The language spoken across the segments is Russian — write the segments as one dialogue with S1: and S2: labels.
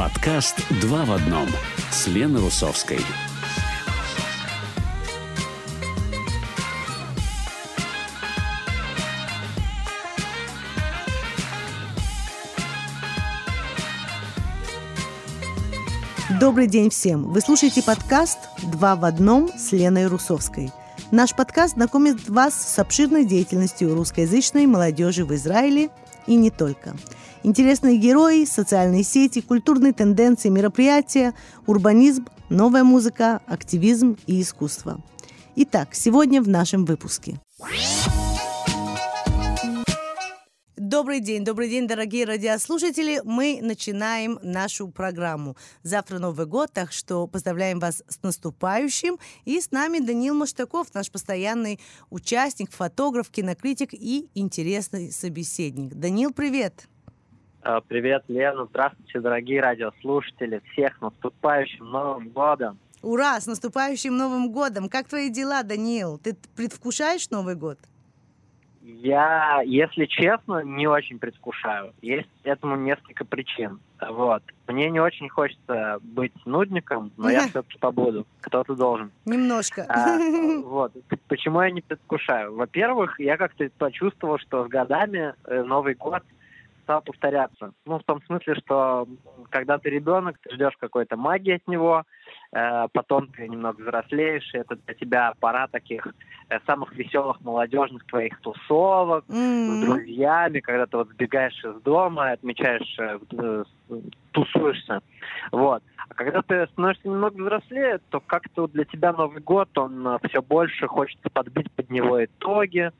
S1: Подкаст «Два в одном» с Леной Русовской.
S2: Добрый день всем! Вы слушаете подкаст «Два в одном» с Леной Русовской. Наш подкаст знакомит вас с обширной деятельностью русскоязычной молодежи в Израиле и не только. Интересные герои, социальные сети, культурные тенденции, мероприятия, урбанизм, новая музыка, активизм и искусство. Итак, сегодня в нашем выпуске. Добрый день, добрый день, дорогие радиослушатели. Мы начинаем нашу программу. Завтра Новый год, так что поздравляем вас с наступающим. И с нами Даниил Маштаков, наш постоянный участник, фотограф, кинокритик и интересный собеседник. Даниил, привет!
S3: А, привет, Лена. Здравствуйте, дорогие радиослушатели. Всех наступающим Новым годом!
S2: Ура! С наступающим Новым годом! Как твои дела, Даниил? Ты предвкушаешь Новый год?
S3: Я, если честно, не очень предвкушаю. Есть этому несколько причин. Вот. Мне не очень хочется быть нудником, но я все-таки побуду. Кто-то должен.
S2: Немножко.
S3: А, вот. Почему я не предвкушаю? Во-первых, я как-то почувствовал, что с годами э, Новый год стал повторяться. Ну, в том смысле, что когда ты ребенок, ты ждешь какой-то магии от него, э, потом ты немного взрослеешь, и это для тебя пора таких э, самых веселых молодежных твоих тусовок mm-hmm. с друзьями, когда ты вот сбегаешь из дома, отмечаешь, э, тусуешься. Вот. А когда ты становишься немного взрослее, то как-то для тебя Новый год, он э, все больше хочется подбить под него итоги,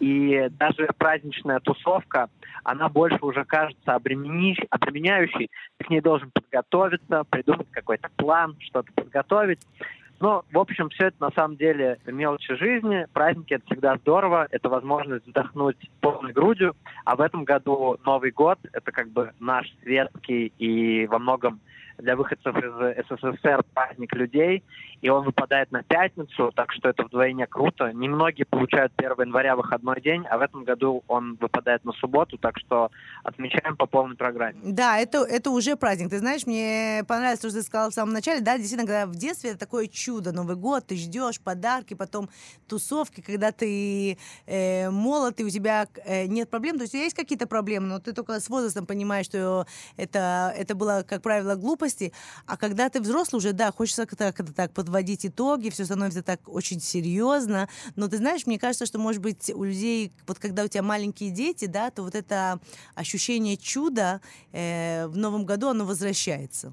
S3: и даже праздничная тусовка, она больше уже кажется обременяющей. Ты к ней должен подготовиться, придумать какой-то план, что-то подготовить. Но, в общем, все это на самом деле мелочи жизни. Праздники — это всегда здорово, это возможность вздохнуть полной грудью. А в этом году Новый год — это как бы наш светский и во многом для выходцев из СССР праздник людей, и он выпадает на пятницу, так что это вдвойне круто. Немногие получают 1 января выходной день, а в этом году он выпадает на субботу, так что отмечаем по полной программе.
S2: Да, это, это уже праздник. Ты знаешь, мне понравилось то, что ты сказал в самом начале. Да, действительно, когда в детстве это такое чудо, Новый год, ты ждешь подарки, потом тусовки, когда ты э, молод, и у тебя э, нет проблем. То есть есть какие-то проблемы, но ты только с возрастом понимаешь, что это, это было, как правило, глупость, глупости, а когда ты взрослый уже, да, хочется как-то, как так подводить итоги, все становится так очень серьезно, но ты знаешь, мне кажется, что, может быть, у людей, вот когда у тебя маленькие дети, да, то вот это ощущение чуда э, в Новом году, оно возвращается.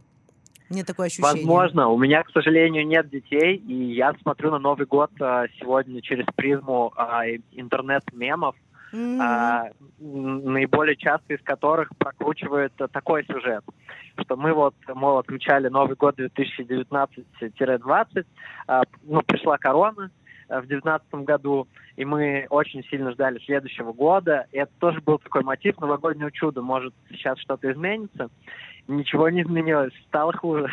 S2: Мне такое ощущение.
S3: Возможно. У меня, к сожалению, нет детей, и я смотрю на Новый год а, сегодня через призму а, интернет-мемов, mm-hmm. а, наиболее часто из которых прокручивает такой сюжет, что мы вот, мол, отмечали Новый год 2019-20, а, ну, пришла корона, в девятнадцатом году, и мы очень сильно ждали следующего года. И это тоже был такой мотив новогоднего чуда. Может, сейчас что-то изменится. Ничего не изменилось, стало хуже.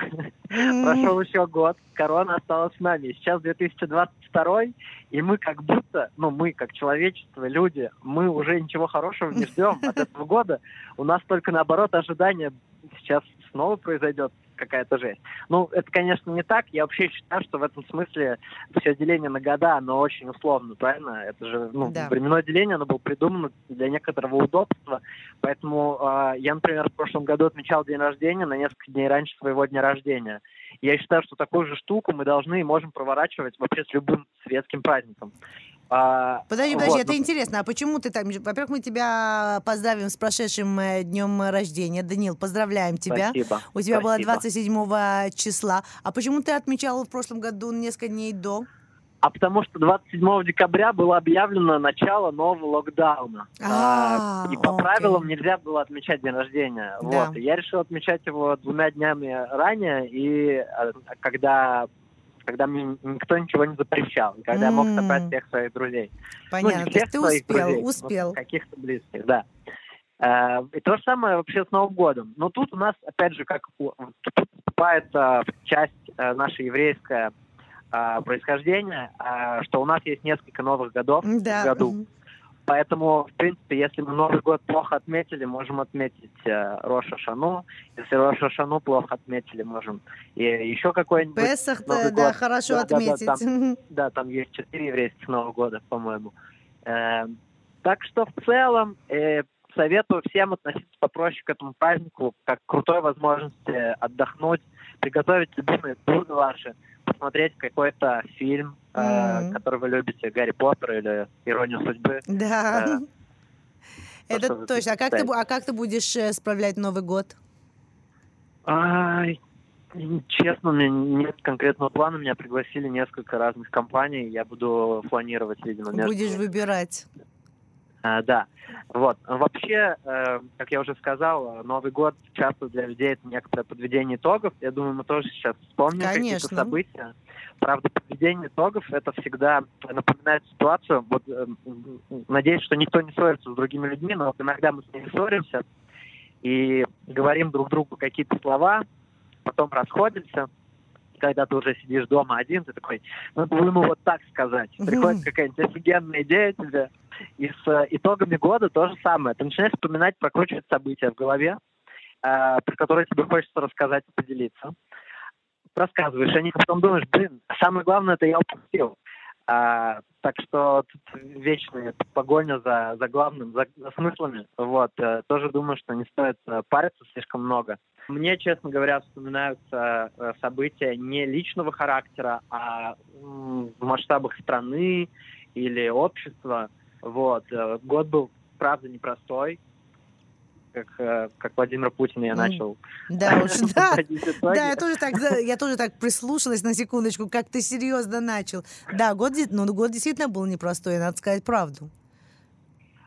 S3: Прошел еще год, корона осталась с нами. Сейчас 2022, и мы как будто, ну мы как человечество, люди, мы уже ничего хорошего не ждем от этого года. У нас только наоборот ожидания сейчас снова произойдет какая-то жесть. Ну, это, конечно, не так. Я вообще считаю, что в этом смысле все деление на года, оно очень условно, правильно? Это же, ну, да. временное деление, оно было придумано для некоторого удобства. Поэтому э, я, например, в прошлом году отмечал день рождения на несколько дней раньше своего дня рождения. Я считаю, что такую же штуку мы должны и можем проворачивать вообще с любым светским праздником.
S2: А, подожди, подожди, вот. это интересно. А почему ты так? Во-первых, мы тебя поздравим с прошедшим э, днем рождения. Данил, поздравляем тебя.
S3: Спасибо.
S2: У тебя
S3: Спасибо.
S2: было 27 числа. А почему ты отмечал в прошлом году несколько дней до?
S3: А потому что 27 декабря было объявлено начало нового локдауна. А, и по окей. правилам нельзя было отмечать день рождения. Да. Вот. И я решил отмечать его двумя днями ранее, и э, когда когда мне никто ничего не запрещал, когда mm. я мог собрать всех своих друзей.
S2: Понятно,
S3: ну, не всех
S2: ты
S3: своих
S2: успел,
S3: друзей,
S2: успел.
S3: каких-то близких, да. Э, и то же самое вообще с Новым годом. Но тут у нас, опять же, как тут вступает часть э, наша еврейская э, происхождения, что у нас есть несколько новых годов
S2: да.
S3: в году. Поэтому, в принципе, если мы Новый год плохо отметили, можем отметить э, Роша Шану. Если Роша Шану плохо отметили, можем и еще какой-нибудь
S2: Песах,
S3: Новый
S2: да,
S3: год.
S2: хорошо
S3: Да, да, да,
S2: отметить.
S3: там- Да, там есть четыре еврейских Нового года, по-моему. Э, так что в целом э, советую всем относиться попроще к этому празднику, как к крутой возможности отдохнуть, приготовить любимые блюда ваши, посмотреть какой-то фильм, э,
S2: Мгм.
S3: который вы любите, Гарри Поттер или Иронию судьбы.
S2: Да.
S3: Э,
S2: Это точно. А как, ты, а как ты будешь э, справлять Новый год?
S3: Ай, честно, у меня нет конкретного плана. Меня пригласили несколько разных компаний. Я буду планировать, видимо, между
S2: Будешь выбирать.
S3: А, да, вот. Вообще, э, как я уже сказал, Новый год часто для людей это некоторое подведение итогов. Я думаю, мы тоже сейчас вспомним какие-то события. Правда, подведение итогов это всегда напоминает ситуацию. Вот, э, надеюсь, что никто не ссорится с другими людьми, но вот иногда мы с ними ссоримся и говорим друг другу какие-то слова, потом расходимся. Когда ты уже сидишь дома один, ты такой, надо было ему вот так сказать. Приходит какая-нибудь офигенная идея тебе, и с э, итогами года то же самое. Ты начинаешь вспоминать, прокручивать события в голове, э, про которые тебе хочется рассказать и поделиться. Рассказываешь, и потом думаешь, блин, самое главное, это я упустил. А, так что тут вечная погоня за, за главным, за, за смыслами. Вот, э, тоже думаю, что не стоит э, париться слишком много. Мне, честно говоря, вспоминаются э, события не личного характера, а в масштабах страны или общества. Вот. э, Год был, правда, непростой. Как, э, как Владимир Путин я начал.
S2: Да уж, да. Да, я тоже так, я тоже так прислушалась на секундочку, как ты серьезно начал. Да, год, ну, год действительно был непростой, надо сказать правду.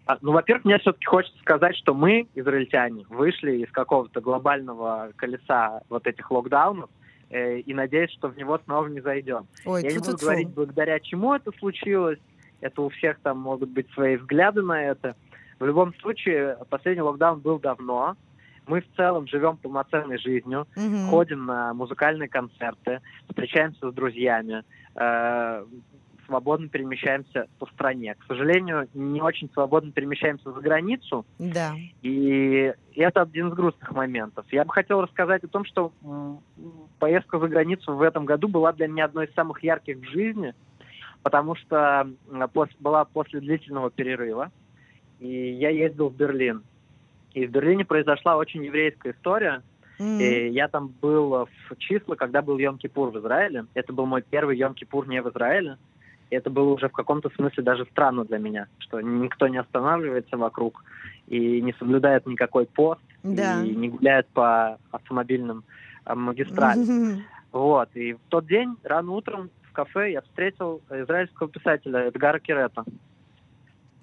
S3: А, Ну, во-первых, мне все-таки хочется сказать, что мы, израильтяне, вышли из какого-то глобального колеса вот этих локдаунов, э, и надеюсь, что в него снова не зайдем.
S2: Ой,
S3: Я не буду говорить, благодаря чему это случилось. Это у всех там могут быть свои взгляды на это. В любом случае, последний локдаун был давно. Мы в целом живем полноценной жизнью,
S2: Мгм.
S3: ходим на музыкальные концерты, встречаемся с друзьями, э, свободно перемещаемся по стране. К сожалению, не очень свободно перемещаемся за границу,
S2: Да.
S3: и это один из грустных моментов. Я бы хотел рассказать о том, что поездка за границу в этом году была для меня одной из самых ярких в жизни, потому что была после длительного перерыва, и я ездил в Берлин. И в Берлине произошла очень еврейская история.
S2: М.
S3: И я там был в числа, когда был Йом-Кипур в Израиле. Это был мой первый Йом-Кипур не в Израиле. И это было уже в каком-то смысле даже странно для меня, что никто не останавливается вокруг и не соблюдает никакой пост,
S2: Да.
S3: и не гуляет по автомобильным а, магистралям.
S2: Мгм.
S3: Вот. И в тот день, рано утром, в кафе я встретил израильского писателя Эдгара Кирета.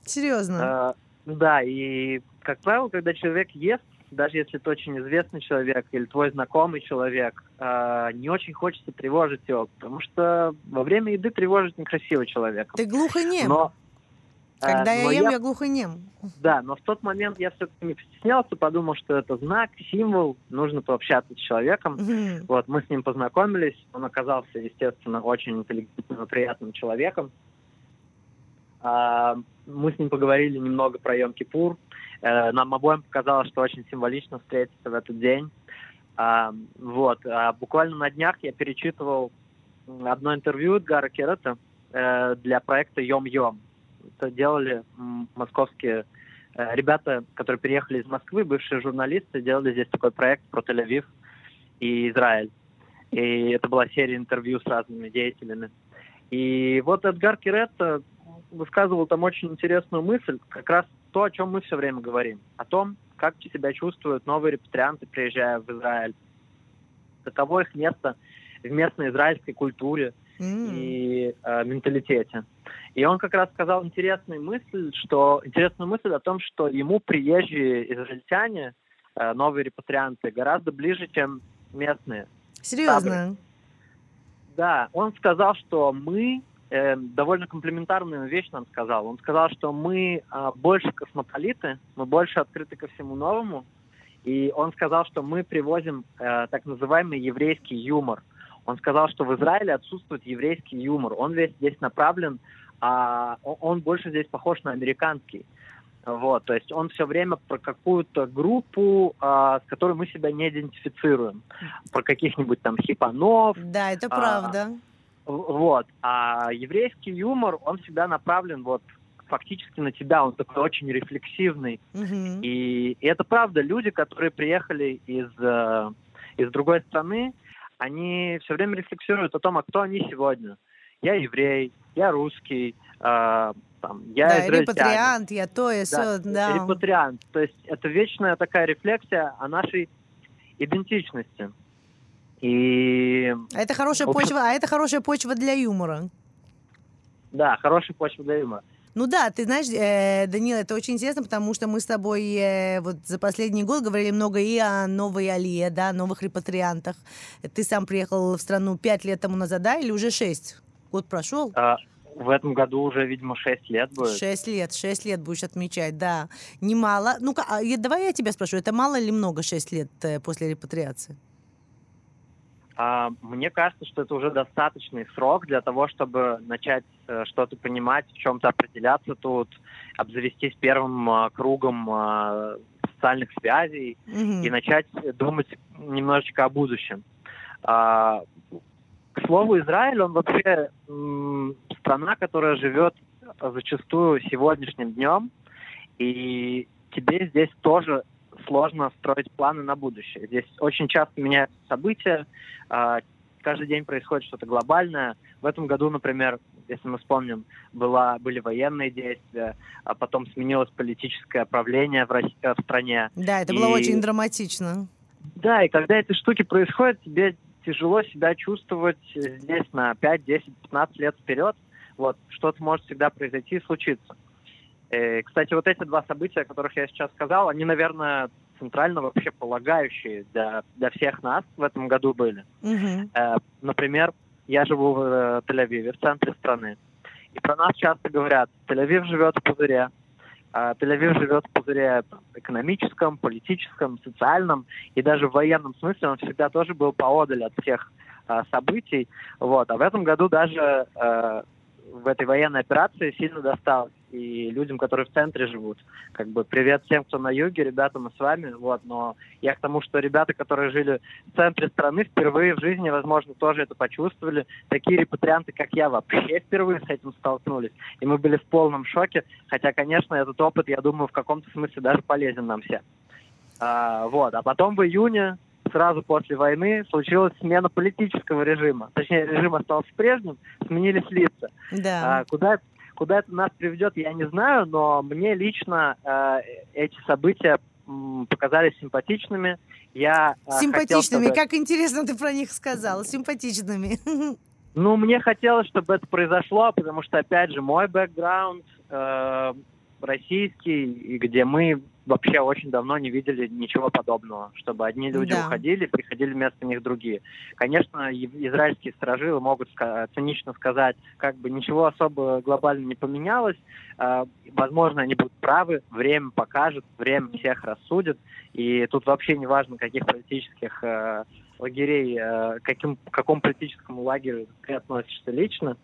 S2: Серьезно.
S3: Э, Да, и, как правило, когда человек ест, даже если это очень известный человек или твой знакомый человек, э, не очень хочется тревожить его, потому что во время еды тревожить некрасиво человека.
S2: Ты глухонем.
S3: Но, э,
S2: Когда я ем, я глухонем.
S3: Да, но в тот момент я все-таки не постеснялся, подумал, что это знак, символ, нужно пообщаться с человеком. Вот, мы с ним познакомились, он оказался, естественно, очень интеллигентным и приятным человеком. А, Мы с ним поговорили немного про Йом-Кипур. Э, Нам обоим показалось, что очень символично встретиться в этот день. А, Вот. А Буквально на днях я перечитывал одно интервью Эдгара Керета э, для проекта Йом-Йом. Это делали московские э, ребята, которые переехали из Москвы, бывшие журналисты, делали здесь такой проект про Тель-Авив и Израиль. И это была серия интервью с разными деятелями. И вот Эдгар Киретто высказывал там очень интересную мысль, как раз то, о чем мы все время говорим. О том, как себя чувствуют новые репатрианты, приезжая в Израиль. Каково их место в местной израильской культуре,
S2: М.
S3: и э, менталитете. И он как раз сказал интересную мысль, что интересную мысль о том, что ему приезжие израильтяне, э, новые репатрианты, гораздо ближе, чем местные.
S2: Серьезно.
S3: Да, он сказал, что мы э, довольно комплиментарную вещь нам сказал. Он сказал, что мы э, больше космополиты, мы больше открыты ко всему новому. И он сказал, что мы привозим э, так называемый еврейский юмор. Он сказал, что в Израиле отсутствует еврейский юмор. Он весь здесь направлен, а он- больше здесь похож на американский. Вот, то есть он все время про какую-то группу, а, с которой мы себя не идентифицируем. Про каких-нибудь там хипанов.
S2: Да, это а, правда.
S3: Вот. А еврейский юмор, он всегда направлен вот фактически на тебя, он такой очень рефлексивный.
S2: Угу.
S3: И, и это правда, люди, которые приехали из, э, из другой страны, они все время рефлексируют о том, а кто они сегодня. Я еврей, я русский, э, там, я
S2: да, репатриант, я то, и
S3: да, да. Репатриант. То есть это вечная такая рефлексия о нашей идентичности. И...
S2: А это хорошая почва, а это хорошая почва для юмора.
S3: Да, хорошая почва для юмора.
S2: Ну да, ты знаешь, э, Данил, это очень интересно, потому что мы с тобой э, вот за последний год говорили много и о новой Алие, да, новых репатриантах. Ты сам приехал в страну пять лет тому назад, да, или уже шесть? Год прошел?
S3: А, в этом году уже, видимо, шесть лет будет.
S2: Шесть лет, шесть лет будешь отмечать, да. Немало. Ну-ка, а, давай я тебя спрошу, это мало или много шесть лет э, после репатриации?
S3: А, мне кажется, что это уже достаточный срок для того, чтобы начать э, что-то понимать, в чем-то определяться тут, обзавестись первым э, кругом э, социальных связей
S2: mm-hmm.
S3: и начать думать немножечко о будущем. А, к слову, Израиль, он вообще страна, которая живет зачастую сегодняшним днем, и тебе здесь тоже сложно строить планы на будущее. Здесь очень часто меняются события, э, каждый день происходит что-то глобальное. В этом году, например, если мы вспомним, была, были военные действия, а потом сменилось политическое правление в, России, в стране.
S2: Да, это и... было очень драматично.
S3: Да, и когда эти штуки происходят, тебе тяжело себя чувствовать здесь на 5, 10, 15 лет вперед. Вот, что-то может всегда произойти и случиться. Э, кстати, вот эти два события, о которых я сейчас сказал, они, наверное, центрально вообще полагающие для, для всех нас в этом году были.
S2: Mm-hmm.
S3: Например, я живу в э, Тель-Авиве, в центре страны. И про нас часто говорят, Тель-Авив живет в пузыре. А Тель-Авив живет в пузыре экономическом, политическом, социальном и даже в военном смысле он всегда тоже был поодаль от всех а, событий. Вот. А в этом году даже а, в этой военной операции сильно досталось и людям, которые в центре живут. Как бы привет всем, кто на юге, ребята, мы с вами. Вот, но я к тому, что ребята, которые жили в центре страны, впервые в жизни, возможно, тоже это почувствовали. Такие репатрианты, как я, вообще впервые с этим столкнулись. И мы были в полном шоке. Хотя, конечно, этот опыт, я думаю, в каком-то смысле даже полезен нам всем. А, вот. А потом в июне сразу после войны случилась смена политического режима. Точнее, режим остался прежним, сменились лица.
S2: Да.
S3: А, куда, куда это нас приведет, я не знаю, но мне лично э, эти события показались симпатичными. Я,
S2: э, симпатичными, хотел, чтобы... как интересно ты про них сказал, симпатичными.
S3: Ну, мне хотелось, чтобы это произошло, потому что, опять же, мой бэкграунд э, российский, где мы вообще очень давно не видели ничего подобного, чтобы одни люди да. уходили, приходили вместо них другие. Конечно, израильские сторожилы могут цинично сказать, как бы ничего особо глобально не поменялось. А, возможно, они будут правы, время покажет, время всех рассудит, и тут вообще не важно, каких политических э, лагерей, э, каким, к какому политическому лагерю ты относишься лично.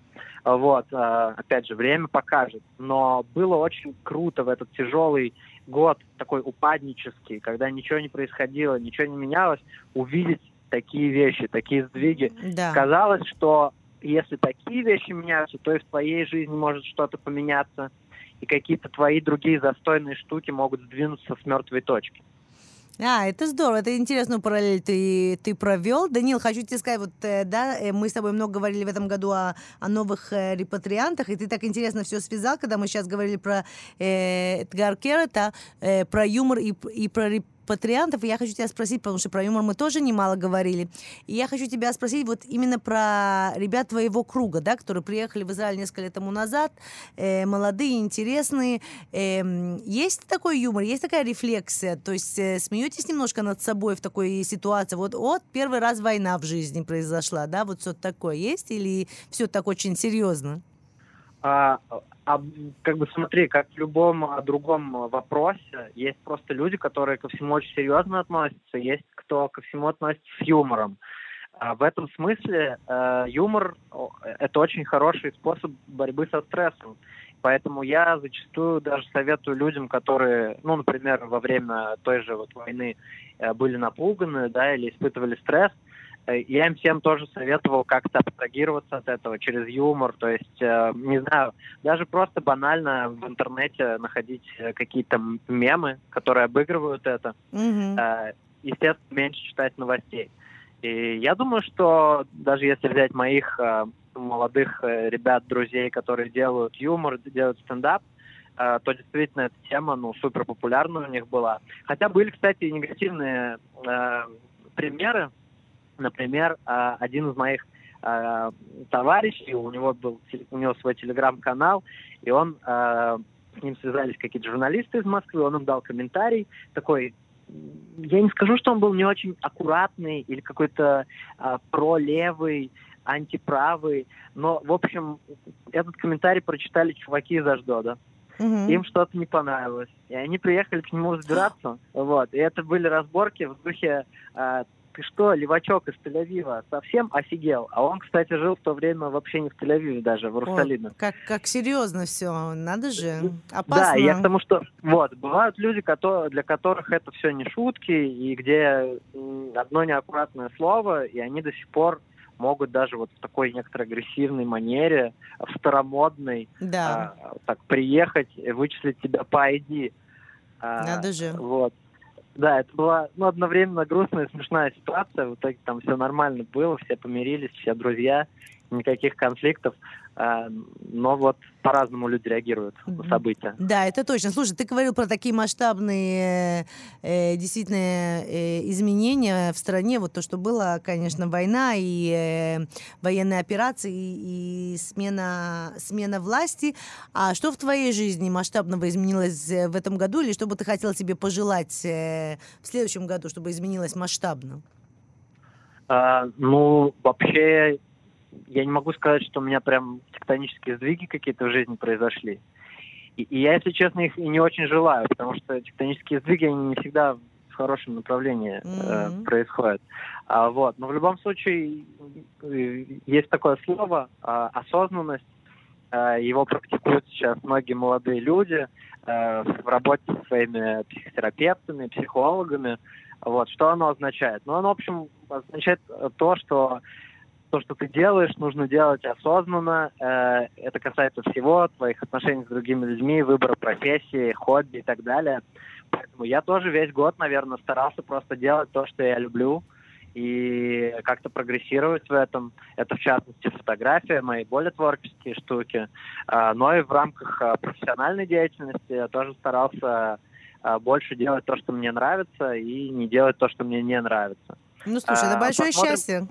S3: Вот, э, опять же, время покажет. Но было очень круто в этот тяжелый год, такой упаднический, когда ничего не происходило, ничего не менялось, увидеть такие вещи, такие сдвиги.
S2: Да.
S3: Казалось, что если такие вещи меняются, то и в твоей жизни может что-то поменяться, и какие-то твои другие застойные штуки могут сдвинуться с мертвой точки.
S2: А, это здорово, это интересную параллель ты, ты провел. Данил, хочу тебе сказать, вот, э, да, э, мы с тобой много говорили в этом году о, о новых э, репатриантах, и ты так интересно все связал, когда мы сейчас говорили про э, Эдгар Керрета, э, про юмор и, и про репатриантов репатриантов. И я хочу тебя спросить, потому что про юмор мы тоже немало говорили. И я хочу тебя спросить вот именно про ребят твоего круга, да, которые приехали в Израиль несколько лет тому назад, э, молодые, интересные. Э, есть такой юмор, есть такая рефлексия? То есть э, смеетесь немножко над собой в такой ситуации? Вот, вот первый раз война в жизни произошла, да, вот что-то такое есть? Или все так очень серьезно?
S3: А, а, как бы смотри, как в любом а, другом вопросе, есть просто люди, которые ко всему очень серьезно относятся, есть кто ко всему относится с юмором. А в этом смысле э, юмор – это очень хороший способ борьбы со стрессом. Поэтому я зачастую даже советую людям, которые, ну, например, во время той же вот войны э, были напуганы, да, или испытывали стресс, э, я им всем тоже советовал как-то абстрагироваться от этого через юмор, то есть, э, не знаю, даже просто банально в интернете находить какие-то мемы, которые обыгрывают это, mm-hmm. естественно, меньше читать новостей. И я думаю, что даже если взять моих молодых э, ребят, друзей, которые делают юмор, делают стендап, э, то действительно эта тема, ну, супер популярна у них была. Хотя были, кстати, и негативные э, примеры. Например, э, один из моих э, товарищей, у него был у него свой телеграм-канал, и он э, с ним связались какие-то журналисты из Москвы, он им дал комментарий такой, я не скажу, что он был не очень аккуратный или какой-то э, пролевый, антиправый. Но, в общем, этот комментарий прочитали чуваки из Аждода. Угу. Им что-то не понравилось. И они приехали к нему разбираться. Вот. И это были разборки в духе э, ты что, левачок из Тель-Авива, совсем офигел? А он, кстати, жил в то время вообще не в Тель-Авиве даже, в Иерусалиме.
S2: О, как, как серьезно все, надо же,
S3: опасно. Да, я к тому, что, вот, бывают люди, которые, для которых это все не шутки, и где одно неаккуратное слово, и они до сих пор могут даже вот в такой некоторой агрессивной манере, в старомодной, да. а, так приехать, вычислить тебя по ID.
S2: А, Надо же.
S3: Вот. Да, это была ну, одновременно грустная и смешная ситуация. В итоге там все нормально было, все помирились, все друзья, никаких конфликтов. А, но вот по-разному люди реагируют на события.
S2: Да, это точно. Слушай, ты говорил про такие масштабные э, действительно э, изменения в стране. Вот то, что было, конечно, война и э, военные операции и, и смена, смена власти. А что в твоей жизни масштабного изменилось э, в этом году? Или что бы ты хотела себе пожелать э, в следующем году, чтобы изменилось масштабно?
S3: А, ну, вообще я не могу сказать, что у меня прям тектонические сдвиги какие-то в жизни произошли. И, и я, если честно, их и не очень желаю, потому что тектонические сдвиги, они не всегда в хорошем направлении mm-hmm. э, происходят. А, вот. Но в любом случае э, есть такое слово э, осознанность. Э, его практикуют сейчас многие молодые люди э, в работе со своими психотерапевтами, психологами. Вот. Что оно означает? Ну, оно, в общем, означает то, что то, что ты делаешь, нужно делать осознанно. Э, это касается всего, твоих отношений с другими людьми, выбора профессии, хобби и так далее. Поэтому я тоже весь год, наверное, старался просто делать то, что я люблю, и как-то прогрессировать в этом. Это, в частности, фотография, мои более творческие штуки. Э, но и в рамках э, профессиональной деятельности я тоже старался больше делать то, что мне нравится, и не делать то, что мне не нравится.
S2: Ну, слушай, это а, большое посмотрим, счастье.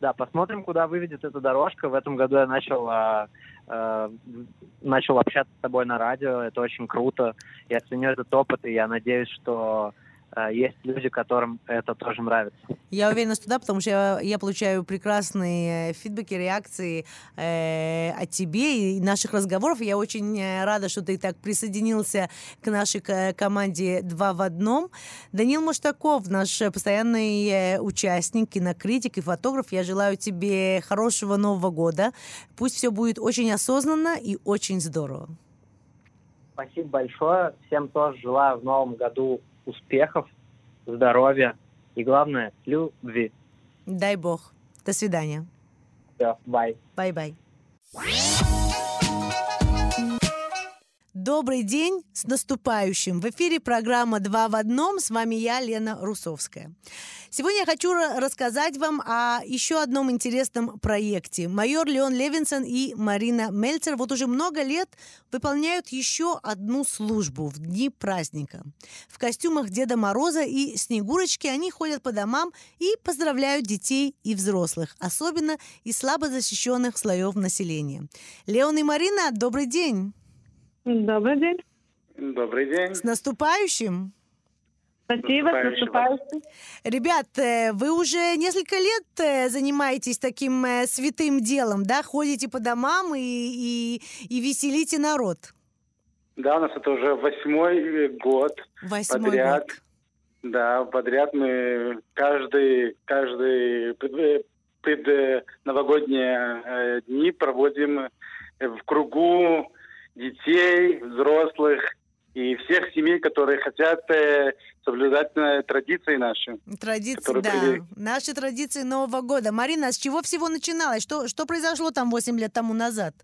S3: Да, посмотрим, куда выведет эта дорожка. В этом году я начал, а, а, начал общаться с тобой на радио. Это очень круто. Я ценю этот опыт, и я надеюсь, что есть люди, которым это тоже нравится.
S2: Я уверена, что да, потому что я, я получаю прекрасные э, фидбэки, реакции э, от тебе и наших разговоров. Я очень э, рада, что ты так присоединился к нашей команде «Два в одном». Данил Маштаков, наш постоянный участник, кинокритик и фотограф. Я желаю тебе хорошего Нового года. Пусть все будет очень осознанно и очень здорово.
S3: Спасибо большое. Всем тоже желаю в новом году успехов, здоровья и, главное, любви.
S2: Дай бог. До свидания.
S3: Все, bye.
S2: Bye-bye. Добрый день, с наступающим! В эфире программа «Два в одном». С вами я, Лена Русовская. Сегодня я хочу рассказать вам о еще одном интересном проекте. Майор Леон Левинсон и Марина Мельцер вот уже много лет выполняют еще одну службу в дни праздника. В костюмах Деда Мороза и Снегурочки они ходят по домам и поздравляют детей и взрослых, особенно из слабо защищенных слоев населения. Леон и Марина, добрый день!
S4: Добрый день!
S5: Добрый день!
S2: С наступающим!
S4: Спасибо, с наступающим.
S2: Ребят, э, вы уже несколько лет э, занимаетесь таким э, святым делом, да? Ходите по домам и, и, и веселите народ.
S5: Да, у нас это уже восьмой год
S2: восьмой
S5: подряд.
S2: Год.
S5: Да, подряд мы каждый, каждый пред, пред новогодние дни проводим в кругу детей, взрослых и всех семей, которые хотят э, соблюдать э, традиции наши.
S2: Традиции, да.
S5: привели-
S2: Наши традиции Нового года. Марина, с чего всего начиналось? Что, что произошло там 8 лет тому назад?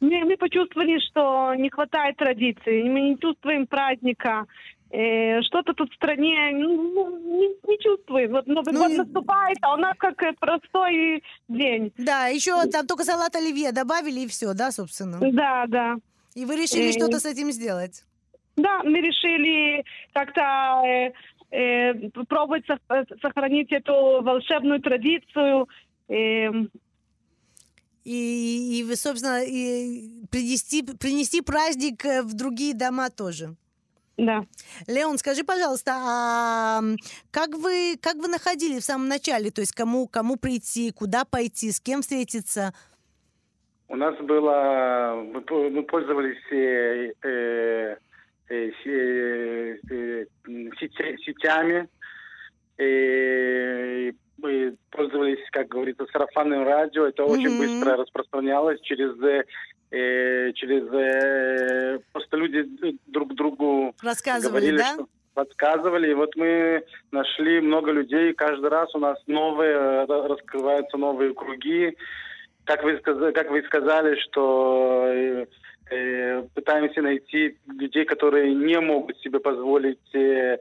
S4: Мы, мы почувствовали, что не хватает традиций, мы не чувствуем праздника. Э, что-то тут в стране ну, ну, не, не чувствуем. Вот Новый
S2: Ну,
S4: год
S2: и-
S4: наступает, а у нас как э, простой день.
S2: Да, еще там только салат оливье добавили и все, да, собственно?
S4: Да, да.
S2: И вы решили
S4: Э,
S2: что-то с этим сделать?
S4: Да, мы решили как-то э, э, попробовать сох- сохранить эту волшебную традицию. Эм,
S2: И, и собственно, и принести, принести праздник э, в другие дома тоже.
S4: Да.
S2: Леон, скажи, пожалуйста, а как вы, как вы находили в самом начале? То есть кому, кому прийти, куда пойти, с кем встретиться?
S5: У нас было, мы, мы пользовались э, э, э, э, м, сетя- сетями, э, мы пользовались, как говорится, сарафанным радио. Это очень
S2: Мгм.
S5: быстро распространялось через э, через э, просто люди друг другу
S2: Рассказывали,
S5: говорили,
S2: да?
S5: что подсказывали. И вот мы нашли много людей. Каждый раз у нас новые, э, ра- раскрываются новые круги. Как вы, сказа- как вы сказали, что э, э, пытаемся найти людей, которые не могут себе позволить э,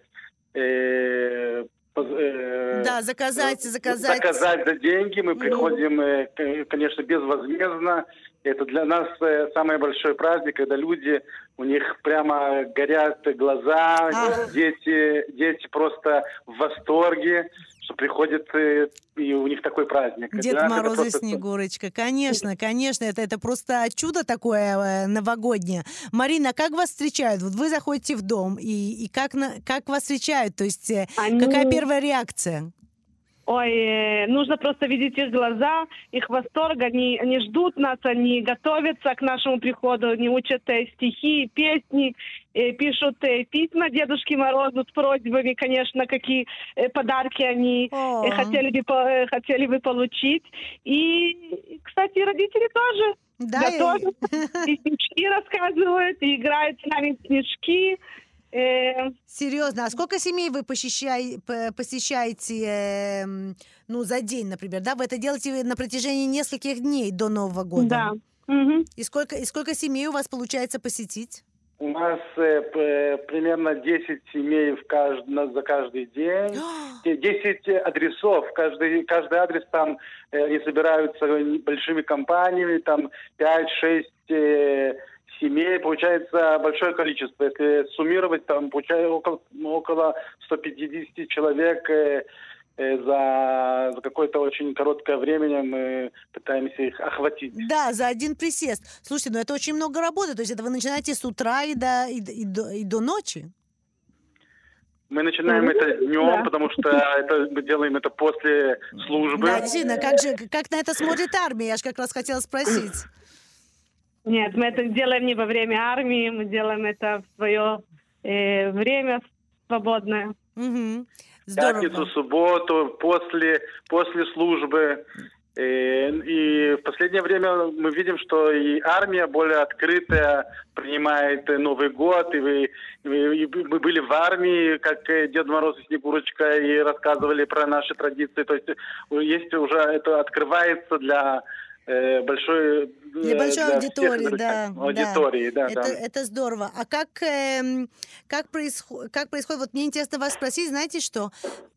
S5: э, э,
S2: Да, заказать, заказать.
S5: заказать за деньги. Мы приходим, э, к- конечно, безвозмездно. Это для нас э, самый большой праздник, когда люди, у них прямо горят глаза,
S2: Ага.
S5: дети, дети просто в восторге, что приходят, э, и у них такой праздник.
S2: Дед
S5: это
S2: Мороз и
S5: просто-
S2: Снегурочка. Конечно, конечно, это, это просто чудо такое э, новогоднее. Марина, как вас встречают? Вот вы заходите в дом, и, и как, на, как вас встречают? То есть
S4: Они-
S2: какая первая реакция?
S4: Ой, э, нужно просто видеть их глаза, их восторг. Они, они ждут нас, они готовятся к нашему приходу, они учат э, стихи, песни, э, пишут письма Дедушке Морозу с просьбами, конечно, какие подарки они
S2: О.
S4: хотели, бы, хотели бы получить. И, кстати, родители тоже
S2: Да, и-
S4: готовят, и снежки рассказывают, и играют с нами в снежки. Э,
S2: Серьезно, а сколько семей вы посещай- п- посещаете, эм, ну, за день, например, да? Вы это делаете на протяжении нескольких дней до Нового года?
S4: Да.
S2: И сколько, и сколько семей у вас получается посетить?
S5: У нас э, примерно 10 семей в кажд- за каждый день. Те 10 адресов. Каждый, каждый адрес там э, они собираются большими компаниями, там 5-6 э, семей. Получается большое количество. Если суммировать, там получается около, около 150 человек э, э, за, за какое-то очень короткое время мы пытаемся их охватить.
S2: Да, за один присест. Слушайте, ну это очень много работы. То есть это вы начинаете с утра и до, и, до- и до, и до ночи?
S5: Мы начинаем
S4: Ну,
S5: это днем,
S4: да.
S5: потому что это, мы делаем это после службы.
S2: Да, действительно, как же, как на это смотрит армия? Я же как раз хотела спросить.
S4: Нет, мы это делаем не во время армии, мы делаем это в свое э, время свободное.
S5: Пятницу,
S2: Здорово.
S5: субботу, после, после службы. Э, И в последнее время мы видим, что и армия более открытая принимает э, Новый год. И, вы- и мы были в армии, как э, Дед Мороз и Снегурочка, и рассказывали про наши традиции. То есть есть уже это открывается для большой...
S2: Для
S5: э,
S2: большой
S5: всех,
S2: аудитории,
S5: э,
S2: да. да.
S5: Аудитории, да,
S2: это,
S5: да.
S2: это здорово. А как, эм, как, происход- как происходит? Вот мне интересно вас спросить, знаете что?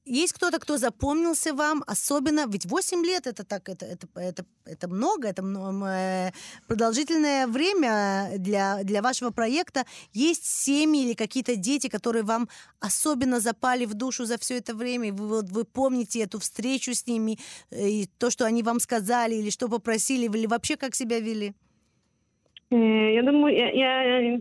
S2: Есть кто-то, кто запомнился вам, особенно, ведь 8 лет это так, это, это, это, это много, это мно- э, продолжительное время для, для вашего проекта. Есть семьи или какие-то дети, которые вам особенно запали в душу за все это время, вы, вот, вы помните эту встречу с ними, э, и то, что они вам сказали, или что попросили, или вообще как себя вели?
S4: Э, Я думаю, я- я-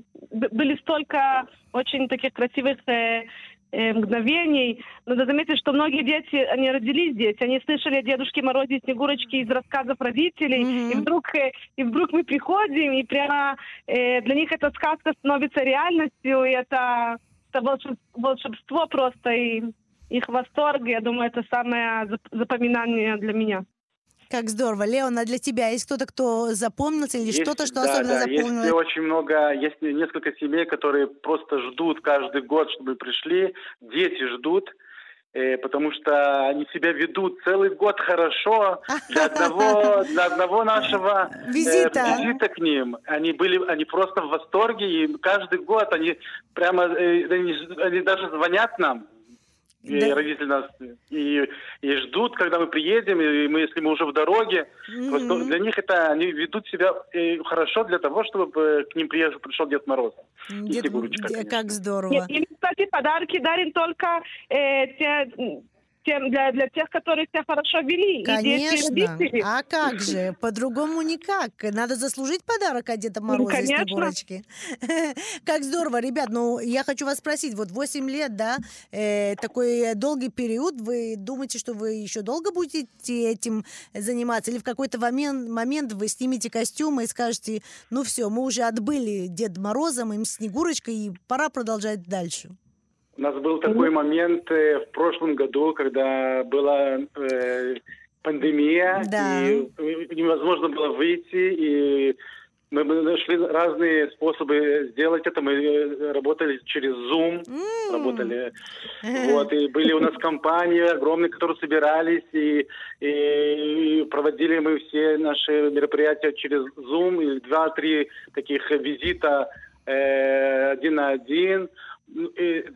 S4: были столько очень таких красивых э, э, мгновений. Надо заметить, что многие дети, они родились здесь, они слышали о Дедушке Морозе и Снегурочке из рассказов родителей,
S2: Мгм.
S4: и вдруг э, и вдруг мы приходим, и прямо э, для них эта сказка становится реальностью, и это, это волшеб- волшебство просто, и их восторг, я думаю, это самое зап- запоминание для меня.
S2: Как здорово. Леон, а для тебя есть кто-то, кто запомнился или
S5: Есть-
S2: что-то, что
S5: да,
S2: особенно
S5: да,
S2: запомнилось?
S5: Есть очень много, есть несколько семей, которые просто ждут каждый год, чтобы пришли. Дети ждут, э, потому что они себя ведут целый год хорошо для одного, для одного нашего э,
S2: Визита.
S5: визита к ним. Они были, они просто в восторге, и каждый год они прямо, э, они, они даже звонят нам. И
S2: Да.
S5: родители нас и, и ждут, когда мы приедем, и мы, если мы уже в дороге, Просто
S2: Мгм.
S5: для них это они ведут себя э, хорошо для того, чтобы э, к ним приехал, пришел Дед Мороз. И
S2: Дед-
S5: Снегурочка,
S2: де-
S5: конечно.
S2: как здорово.
S4: Нет, и, кстати, подарки дарим только э, те- тем, для, для тех, которые себя хорошо вели. И дети, и
S2: Конечно.
S4: родители.
S2: А как же? По-другому никак. Надо заслужить подарок от Деда Мороза и
S4: конечно.
S2: Снегурочки. Как здорово, ребят. Ну, я хочу вас спросить. Вот 8 лет, да, э, такой долгий период. Вы думаете, что вы еще долго будете этим заниматься? Или в какой-то момент, момент вы снимете костюмы и скажете, ну все, мы уже отбыли Дед Морозом, им Снегурочкой, и пора продолжать дальше?
S5: У нас был такой момент э, в прошлом году, когда была э, пандемия,
S2: Да.
S5: и э, невозможно было выйти, и мы нашли разные способы сделать это. Мы э, работали через Zoom,
S2: М.
S5: работали Вот, и были у нас компании огромные, которые собирались, и, и проводили мы все наши мероприятия через Zoom, и два-три таких визита э, один на один. Ну,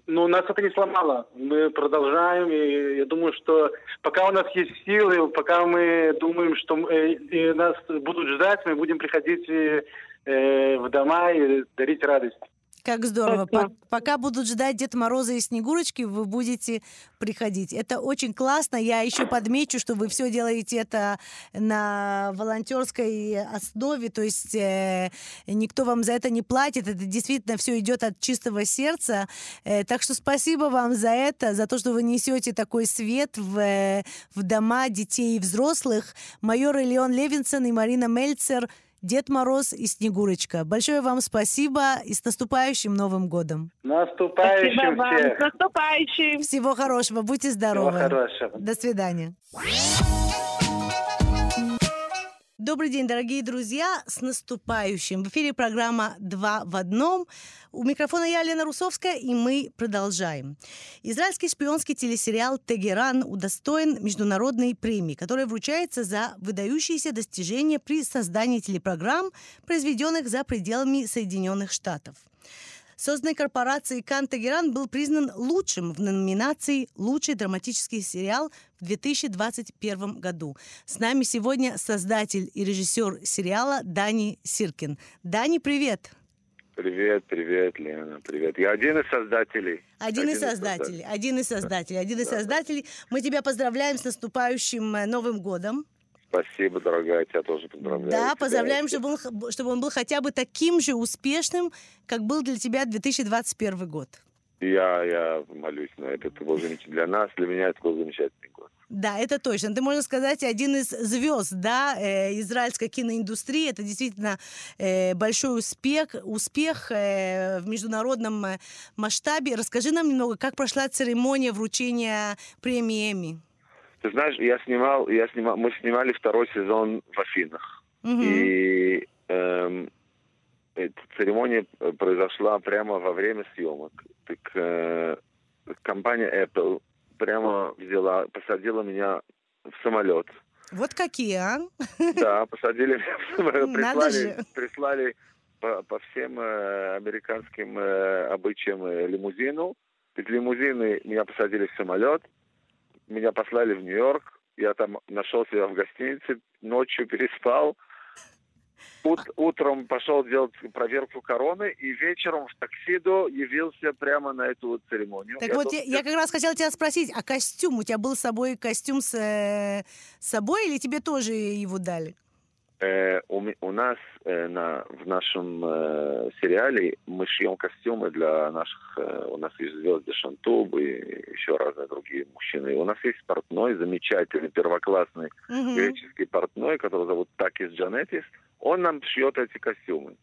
S5: но нас это не сломало. Мы продолжаем, и я думаю, что пока у нас есть силы, пока мы думаем, что нас будут ждать, мы будем приходить э, в дома и дарить радость.
S2: Как здорово.
S4: Точно.
S2: Пок- Пока будут ждать Дед Мороза и Снегурочки, вы будете приходить. Это очень классно. Я еще подмечу, что вы все делаете это на волонтерской основе, то есть э, никто вам за это не платит. Это действительно все идет от чистого сердца. Э, так что спасибо вам за это, за то, что вы несете такой свет в, э, в дома детей и взрослых. Майор Леон Левинсон и Марина Мельцер – Дед Мороз и Снегурочка. Большое вам спасибо и с наступающим Новым годом.
S5: Наступающим
S4: Спасибо вам.
S5: всех!
S4: С наступающим.
S2: Всего хорошего, будьте
S5: Всего
S2: здоровы.
S5: хорошего.
S2: До свидания. Добрый день, дорогие друзья, с наступающим. В эфире программа «Два в одном». У микрофона я, Лена Русовская, и мы продолжаем. Израильский шпионский телесериал «Тегеран» удостоен международной премии, которая вручается за выдающиеся достижения при создании телепрограмм, произведенных за пределами Соединенных Штатов. Созданный корпорацией Кан Тегеран был признан лучшим в номинации «Лучший драматический сериал» в 2021 году. С нами сегодня создатель и режиссер сериала Дани Сиркин. Дани, привет!
S6: Привет, привет, Лена, привет. Я один из создателей.
S2: Один, из создателей, один из создателей, один из создателей. Мы тебя поздравляем с наступающим э, Новым годом.
S6: Спасибо, дорогая, тебя тоже поздравляю.
S2: Да, поздравляем, чтобы он, чтобы он был хотя бы таким же успешным, как был для тебя 2021 год.
S6: Я, я молюсь на это. Это был замечательный для нас, для меня это был замечательный год.
S2: Да, это точно. Ты, можно сказать, один из звезд да, э, израильской киноиндустрии. Это действительно э, большой успех, успех э, в международном э, масштабе. Расскажи нам немного, как прошла церемония вручения премии Эмми.
S6: Ты знаешь, я снимал, я снимал, мы снимали второй сезон в Афинах.
S2: Мгм.
S6: И эм, эта церемония э, произошла прямо во время съемок. Так э, компания Apple прямо взяла, посадила меня в самолет.
S2: Вот какие, а?
S6: Да, посадили меня в самолет, прислали, прислали по, по всем э, американским э, обычаям э, лимузину. Из лимузины меня посадили в самолет, меня послали в Нью-Йорк, я там нашел себя в гостинице, ночью переспал, Ут- утром пошел делать проверку короны, и вечером в таксиду явился прямо на эту вот церемонию.
S2: Так
S6: Я
S2: вот,
S6: тут-
S2: я, я как раз хотела тебя спросить, а костюм? У тебя был с собой костюм с, э, с собой или тебе тоже его дали?
S6: Э, у, нас э, на, в нашем э, сериале мы шьем костюмы для наших... у нас есть звезды Шантуб и еще разные другие мужчины. У нас есть портной, замечательный, первоклассный
S2: Мгм.
S6: греческий портной, который зовут Такис Джанетис. Он нам шьет эти костюмы.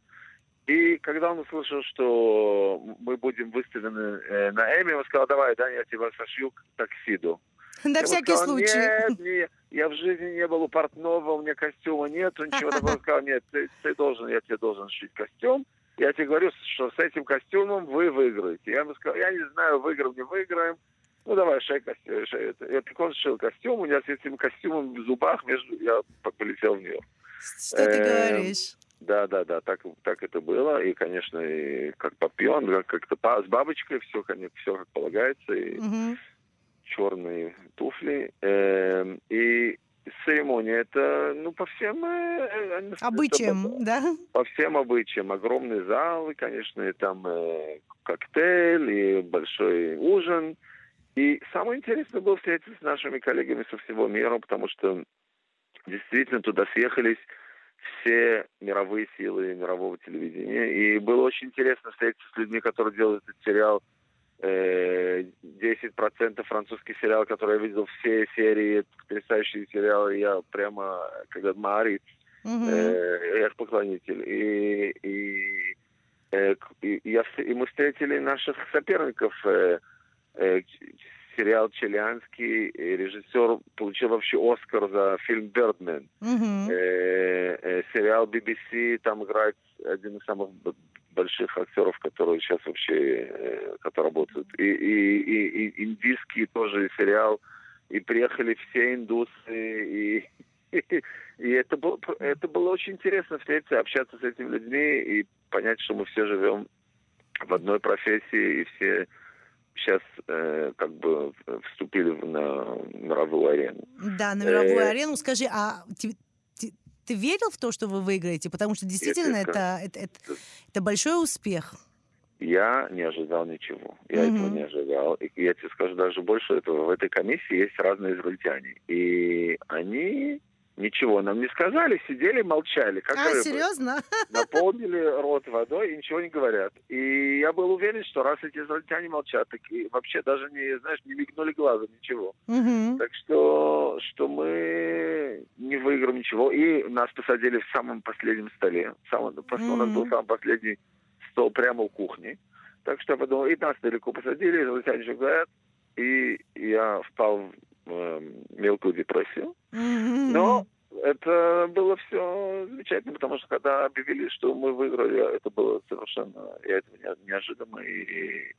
S6: И когда он услышал, что мы будем выставлены э, на Эми, он сказал, давай, да, я тебя сошью к таксиду.
S2: На всякий
S6: сказал,
S2: случай.
S6: Нет, нет. Я в жизни не был у портного, у меня костюма нет, ничего такого. Он сказал, нет, ты, ты должен, я тебе должен шить костюм. Я тебе говорю, что с этим костюмом вы выиграете. Я ему сказал, я не знаю, выиграем, не выиграем. Ну, давай, шей костюм. Шей. Я так он шил костюм, у меня с этим костюмом в зубах между... я полетел в нее.
S2: Что ты
S6: Эм,
S2: говоришь?
S6: Да, да, да, так, так это было. И, конечно, и как как- как-то с бабочкой, все, все как полагается. И
S2: Мгм.
S6: Черные туфли. Эм, и церемония это, ну, по всем... э, э, это
S2: да?
S6: по всем обычаям. Огромный зал, и, конечно, и там э, коктейль, и большой ужин. И самое интересное было встретиться с нашими коллегами со всего мира, потому что действительно туда съехались все мировые силы мирового телевидения. И было очень интересно встретиться с людьми, которые делают этот сериал. Э, 10% французский сериал, который я видел все серии, потрясающие сериалы. Я прямо, когда Мари,
S2: Мгм.
S6: Э, я их поклонитель. И, и, э, и, я, и мы встретили наших соперников. Э, э, сериал «Челианский», э, режиссер получил вообще Оскар за фильм «Бердмен».
S2: Мгм.
S6: Э, э, сериал BBC, там играет один из самых больших актеров, которые сейчас вообще э, которые работают. И, и, и, и индийский тоже сериал. И приехали все индусы. И, и это, было, это было очень интересно встретиться, общаться с этими людьми и понять, что мы все живем в одной профессии и все сейчас э, как бы вступили на мировую арену.
S2: Да, на мировую
S6: Э,
S2: арену. Скажи, а ты верил в то, что вы выиграете? Потому что действительно это, это, это, это большой успех.
S6: Я не ожидал ничего. Я
S2: Мгм.
S6: этого не ожидал. И я тебе скажу даже больше этого. В этой комиссии есть разные израильтяне. И они ничего нам не сказали, сидели, молчали. Как
S2: а,
S6: рыбы.
S2: серьезно?
S6: Наполнили рот водой и ничего не говорят. И я был уверен, что раз эти израильтяне молчат, так и вообще даже не, знаешь, не мигнули глазом, ничего.
S2: Мгм.
S6: Так что, что мы не выиграем ничего. И нас посадили в самом последнем столе. Самом, У нас был самый последний стол прямо у кухни. Так что я подумал, и нас далеко посадили, израильтяне же говорят. И я впал мелкую депрессию. Но это было все замечательно, потому что когда объявили, что мы выиграли, это было совершенно, я этого не, неожиданно и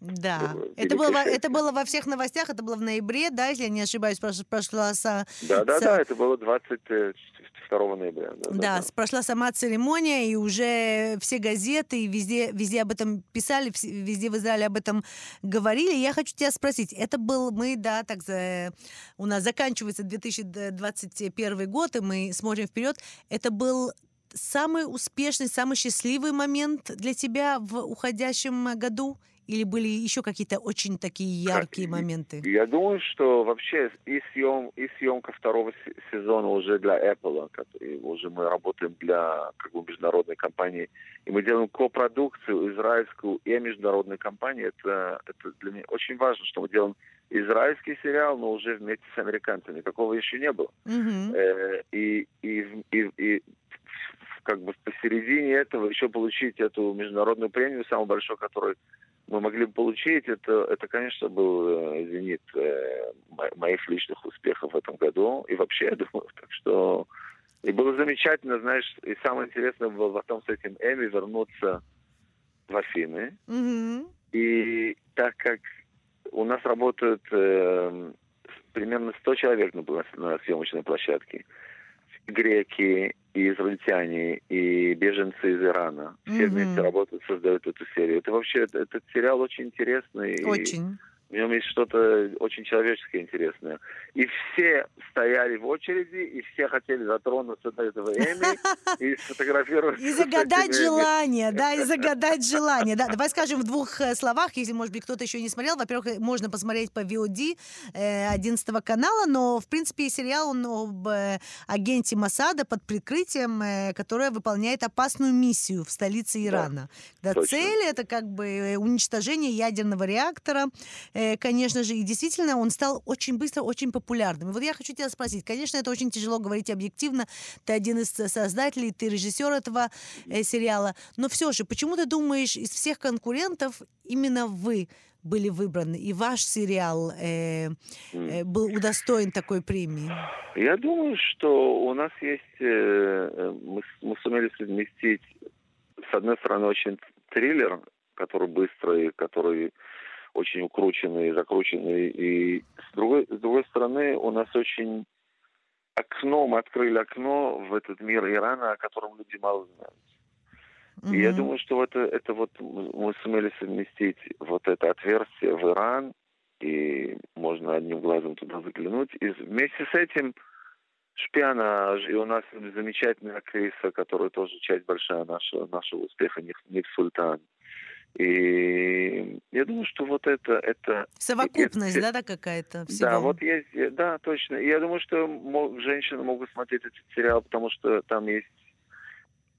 S2: Да,
S6: было
S2: это было, во- это было во всех новостях, это было в ноябре, да, если я не ошибаюсь, прош- прошла, са-
S6: да, да,
S2: Ца-
S6: да, это было 22 ноября. Да,
S2: да,
S6: да,
S2: прошла сама церемония, и уже все газеты, и везде, везде об этом писали, везде в Израиле об этом говорили. Я хочу тебя спросить, это был, мы, да, так, за, у нас заканчивается 2021 год, и мы смотрим вперед, это был самый успешный, самый счастливый момент для тебя в уходящем году? Или были еще какие-то очень такие яркие
S6: и-
S2: моменты?
S6: Я думаю, что вообще и, съем, и съемка второго се- сезона уже для Apple, который уже мы работаем для как бы международной компании, и мы делаем копродукцию израильскую и международной компании, это, это для меня очень важно, что мы делаем израильский сериал, но уже вместе с американцами. Такого еще не было.
S2: Мгм.
S6: Э, и, и, и, и как бы посередине этого еще получить эту международную премию, самую большую, которую мы могли бы получить, это, это конечно, был э, зенит э, мо- моих личных успехов в этом году. И вообще, я думаю, так что... И было замечательно, знаешь, и самое интересное было потом с этим Эми вернуться в Афины.
S2: Мгм.
S6: И так как у нас работают э, примерно 100 человек на, на съемочной площадке, греки, и израильтяне, и беженцы из Ирана, все
S2: Мгм.
S6: вместе работают, создают эту серию. Это вообще, этот сериал очень интересный. и
S2: Очень.
S6: В нем есть что-то очень человеческое интересное. И все стояли в очереди, и все хотели затронуться до этого Эми и сфотографироваться.
S2: И загадать желание, да, и загадать желание. Да, давай скажем в двух э, словах, если, может быть, кто-то еще не смотрел. Во-первых, э, можно посмотреть по VOD э, 11 канала, но, в принципе, сериал он об э, агенте Масада под прикрытием, э, которая выполняет опасную миссию в столице Ирана. Да, цель это как бы э, уничтожение ядерного реактора, э, конечно же, и действительно он стал очень быстро, очень популярным. И вот я хочу тебя спросить, конечно, это очень тяжело говорить объективно, ты один из э, создателей, ты режиссер этого э, сериала, но все же, почему ты думаешь, из всех конкурентов именно вы были выбраны, и ваш сериал э, э, был удостоен такой премии?
S6: Я думаю, что у нас есть... э, э, мы, мы сумели совместить, с одной стороны, очень триллер, который быстрый, который очень укрученный, закрученный, и с другой, с другой стороны, у нас очень окно, мы открыли окно в этот мир Ирана, о котором люди мало знают. И я думаю, что это, это вот мы сумели совместить вот это отверстие в Иран, и можно одним глазом туда заглянуть. И вместе с этим шпионаж, и у нас замечательная актриса, которая тоже часть большая нашего, нашего успеха, Ниф, Султан. И я думаю, что вот это, это
S2: Совокупность,
S6: и-
S2: да, да, какая-то всего?
S6: да, вот есть, э, да, точно. И я думаю, что женщины могут смотреть этот сериал, потому что там есть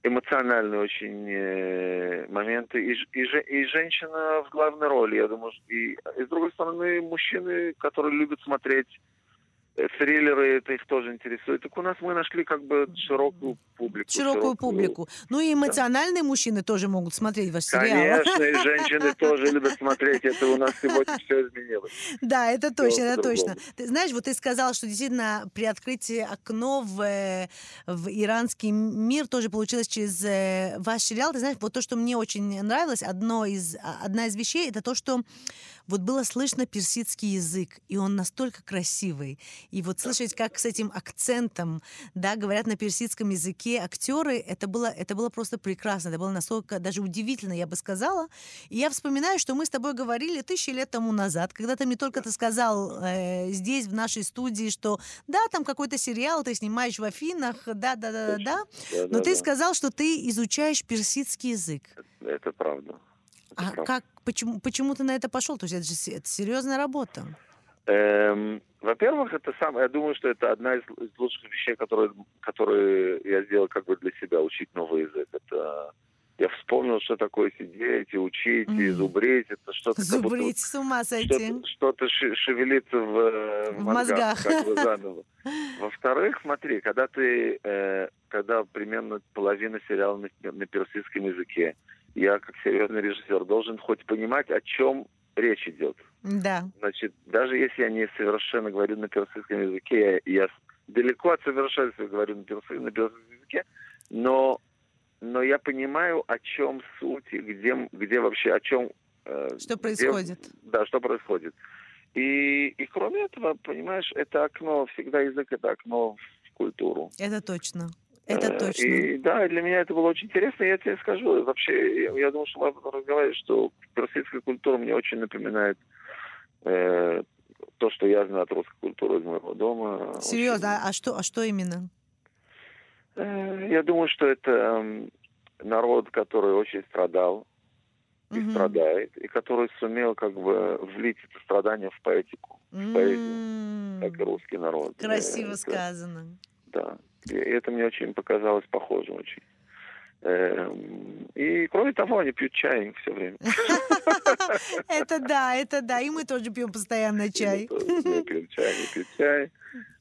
S6: эмоциональные очень э, моменты. И, и, и женщина в главной роли, я думаю. И, и с другой стороны, мужчины, которые любят смотреть триллеры, это их тоже интересует. Так у нас мы нашли как бы широкую публику.
S2: Широкую публику. Ну и эмоциональные мужчины тоже могут смотреть ваш сериал.
S6: Конечно, и женщины тоже любят смотреть. Это у нас сегодня все изменилось.
S2: Да, это точно, это точно. Ты знаешь, вот ты сказал, что действительно при открытии окно в, э, в иранский мир тоже получилось через э, ваш сериал. Ты знаешь, вот то, что мне очень нравилось, одно из, а- одна из вещей, это то, что вот было слышно персидский язык, и он настолько красивый. И вот слышать, как с этим акцентом, да, говорят на персидском языке актеры, это было, это было просто прекрасно, это было настолько даже удивительно, я бы сказала. И я вспоминаю, что мы с тобой говорили тысячи лет тому назад, когда ты мне только ты сказал э, здесь, в нашей студии, что да, там какой-то сериал ты снимаешь в Афинах, да, да, да, да, да.
S6: Да,
S2: Но
S6: да,
S2: ты
S6: да.
S2: сказал, что ты изучаешь персидский язык.
S6: Это правда. Это
S2: А
S6: правда.
S2: как, почему, почему ты на это пошел? То есть это же это серьезная работа.
S6: Эм, во-первых, это сам, я думаю, что это одна из, из лучших вещей, которые, которые я сделал как бы для себя, учить новый язык. Это я вспомнил, что такое сидеть и учить, и зубрить. Это что-то как будто
S2: Зубрить, с ума сойти.
S6: что-то, ше- шевелится в, э,
S2: В
S6: в мозгах,
S2: мозгах.
S6: как бы заново. Во-вторых, смотри, когда ты, э, когда примерно половина сериала на, на персидском языке, я как серьезный режиссер должен хоть понимать, о чем речь идет.
S2: Да.
S6: Значит, даже если я не совершенно говорю на персидском языке, я, я далеко от совершенства говорю на, перси- на персидском языке, но, но я понимаю, о чем суть, и где, где вообще, о чем... э,
S2: Что
S6: где-
S2: происходит?
S6: да, что происходит. И, и кроме этого, понимаешь, это окно, всегда язык это окно в культуру.
S2: Это точно. Это
S6: Э,
S2: точно.
S6: И да, для меня это было очень интересно. Я тебе скажу, вообще, я, я думал, что мы об этом разговаривали, что персидская культура мне очень напоминает э, то, что я знаю от русской культуры из моего дома.
S2: Серьезно,
S6: Очень-
S2: а, что, а что именно?
S6: Э, я думаю, что это народ, который очень страдал и
S2: Мгм.
S6: страдает, и который сумел как бы влить это страдание в поэтику, в поэзию, как и русский народ. Э,
S2: Красиво сказано.
S6: Да. И это мне очень показалось похожим очень. Эм, И кроме того, они пьют чай все время.
S2: Это да, это да. И мы тоже пьем постоянно чай.
S6: Не пьют чай, не пьют чай.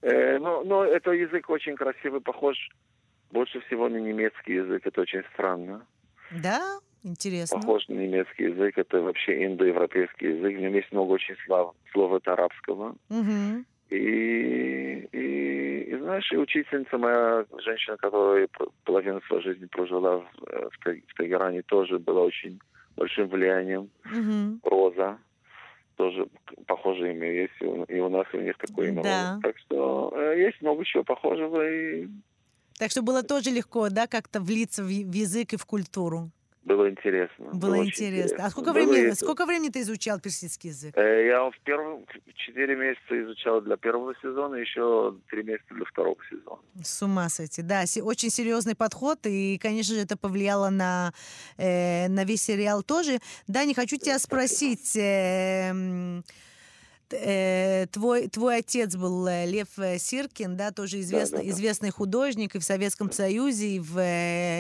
S6: Э, Но, это язык очень красивый, похож больше всего на немецкий язык. Это очень странно.
S2: Да? Интересно.
S6: Похож на немецкий язык. Это вообще индоевропейский язык. В нем есть много очень слов, слов от арабского. И, и, и знаешь, и учительница моя, женщина, которая половину своей жизни прожила в, э, в, в Тегеране, тоже была очень большим влиянием.
S2: Мгм.
S6: Роза, тоже похожее имя есть, и у, нас, и у них такое имя.
S2: Да.
S6: Так что э, есть много чего похожего, и
S2: Так что было тоже легко, да, как-то влиться в язык и в культуру.
S6: Было интересно.
S2: Было
S6: очень
S2: интересно. А сколько
S6: Было
S2: времени,
S6: это.
S2: сколько времени ты изучал персидский язык?
S6: Э, Я в первом четыре месяца изучал для первого сезона, еще три месяца для второго сезона.
S2: С ума сойти, да, очень серьезный подход, и, конечно же, это повлияло на, э, на весь сериал тоже. Да, не хочу тебя спросить, э, э, твой, твой отец был э, Лев э, Сиркин, да, тоже известный,
S6: да, да.
S2: известный художник и в Советском Союзе, и в,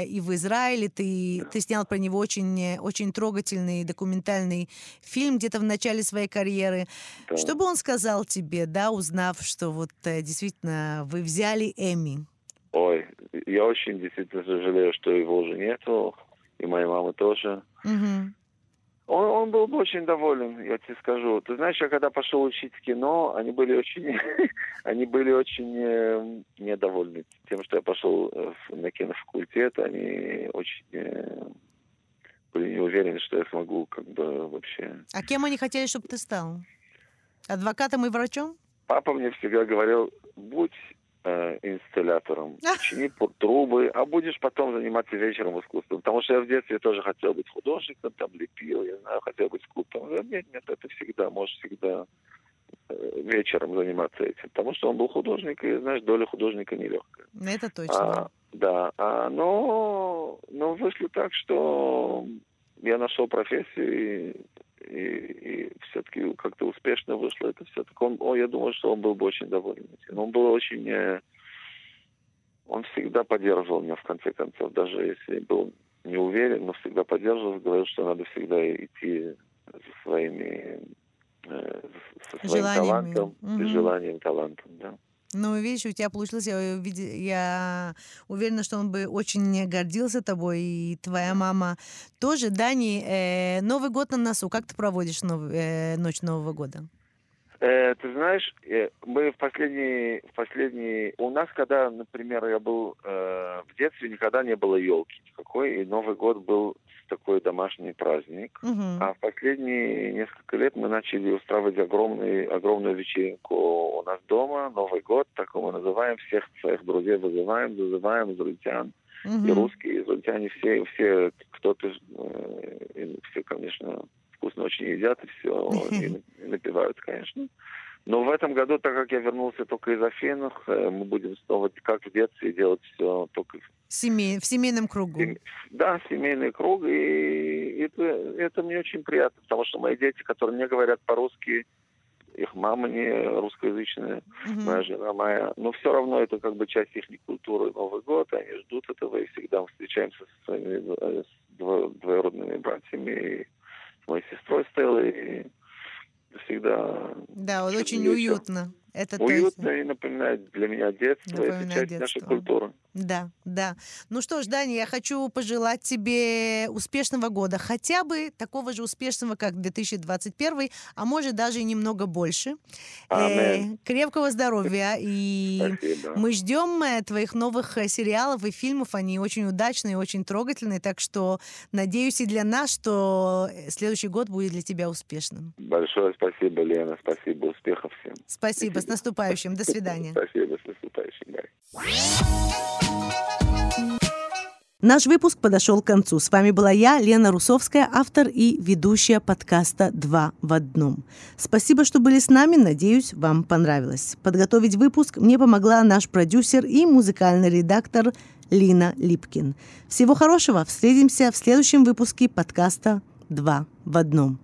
S2: и в Израиле. Ты, ты снял про него очень, очень трогательный документальный фильм где-то в начале своей карьеры.
S6: Да.
S2: Что бы он сказал тебе, да, узнав, что вот действительно вы взяли Эми?
S6: Ой, я очень действительно сожалею, что его уже нету, и моей мамы тоже.
S2: Мгм.
S6: Он, он был бы очень доволен, я тебе скажу. Ты знаешь, я когда пошел учить кино, они были очень, они были очень э, недовольны тем, что я пошел э, на кинофакультет. Они очень э, были не уверены, что я смогу как бы вообще.
S2: А кем они хотели, чтобы ты стал? Адвокатом и врачом?
S6: Папа мне всегда говорил, будь э, инсталлятором, чини трубы, а будешь потом заниматься вечером искусством. Потому что я в детстве тоже хотел быть художником, там лепил, я знаю, хотел быть скульптором. Нет, нет, это всегда, можешь всегда э, вечером заниматься этим. Потому что он был художник, и, знаешь, доля художника нелегкая.
S2: Это точно.
S6: А, да, а, но, но вышло так, что я нашел профессию, и и, и все-таки как-то успешно вышло это все. Так он, о, я думаю, что он был бы очень доволен этим. Он был очень... Э, он всегда поддерживал меня, в конце концов, даже если был не уверен, но всегда поддерживал, говорил, что надо всегда идти со своими э, со своим Желаниями. талантом угу. и желанием, талантом, да.
S2: Ну, видишь, у тебя получилось, я, я уверена, что он бы очень гордился тобой, и твоя мама тоже. Дани, э, Новый год на носу, как ты проводишь нов, э, ночь Нового года?
S6: Э, ты знаешь, э, мы в последний, в последний... У нас, когда, например, я был э, в детстве, никогда не было елки никакой, и Новый год был такой домашний праздник.
S2: Угу.
S6: А в последние несколько лет мы начали устраивать огромный, огромную вечеринку у нас дома, Новый год, так мы называем, всех своих друзей вызываем, вызываем израильтян. Угу. И русские, израильтяне, все, все кто-то, э, все, конечно, вкусно очень едят и все, и напивают, конечно. Но в этом году, так как я вернулся только из Афин, э, мы будем снова, как в детстве, делать все только
S2: Семей, в семейном кругу.
S6: Да, семейный круг. И это, это мне очень приятно, потому что мои дети, которые не говорят по-русски, их мама не русскоязычная, uh моя жена моя, но все равно это как бы часть их культуры Новый год, они ждут этого, и всегда мы встречаемся со своими э, двоюродными братьями, и с моей сестрой Стеллой, и всегда...
S2: Да, вот очень уютно. Это
S6: Уютно точно. и напоминает для меня детство. Напоминает это часть детство. нашей культуры.
S2: Да, да. Ну что ж, Даня, я хочу пожелать тебе успешного года. Хотя бы такого же успешного, как 2021, а может даже и немного больше.
S6: Э,
S2: крепкого здоровья. И
S6: Спасибо.
S2: мы ждем э, твоих новых э, сериалов и фильмов. Они очень удачные, очень трогательные. Так что надеюсь и для нас, что э, следующий год будет для тебя успешным.
S6: Большое спасибо, Лена. Спасибо. Успехов всем.
S2: Спасибо. С наступающим. До свидания.
S6: Спасибо. С наступающим. Бай.
S2: Наш выпуск подошел к концу. С вами была я, Лена Русовская, автор и ведущая подкаста «Два в одном». Спасибо, что были с нами. Надеюсь, вам понравилось. Подготовить выпуск мне помогла наш продюсер и музыкальный редактор Лина Липкин. Всего хорошего. Встретимся в следующем выпуске подкаста «Два в одном».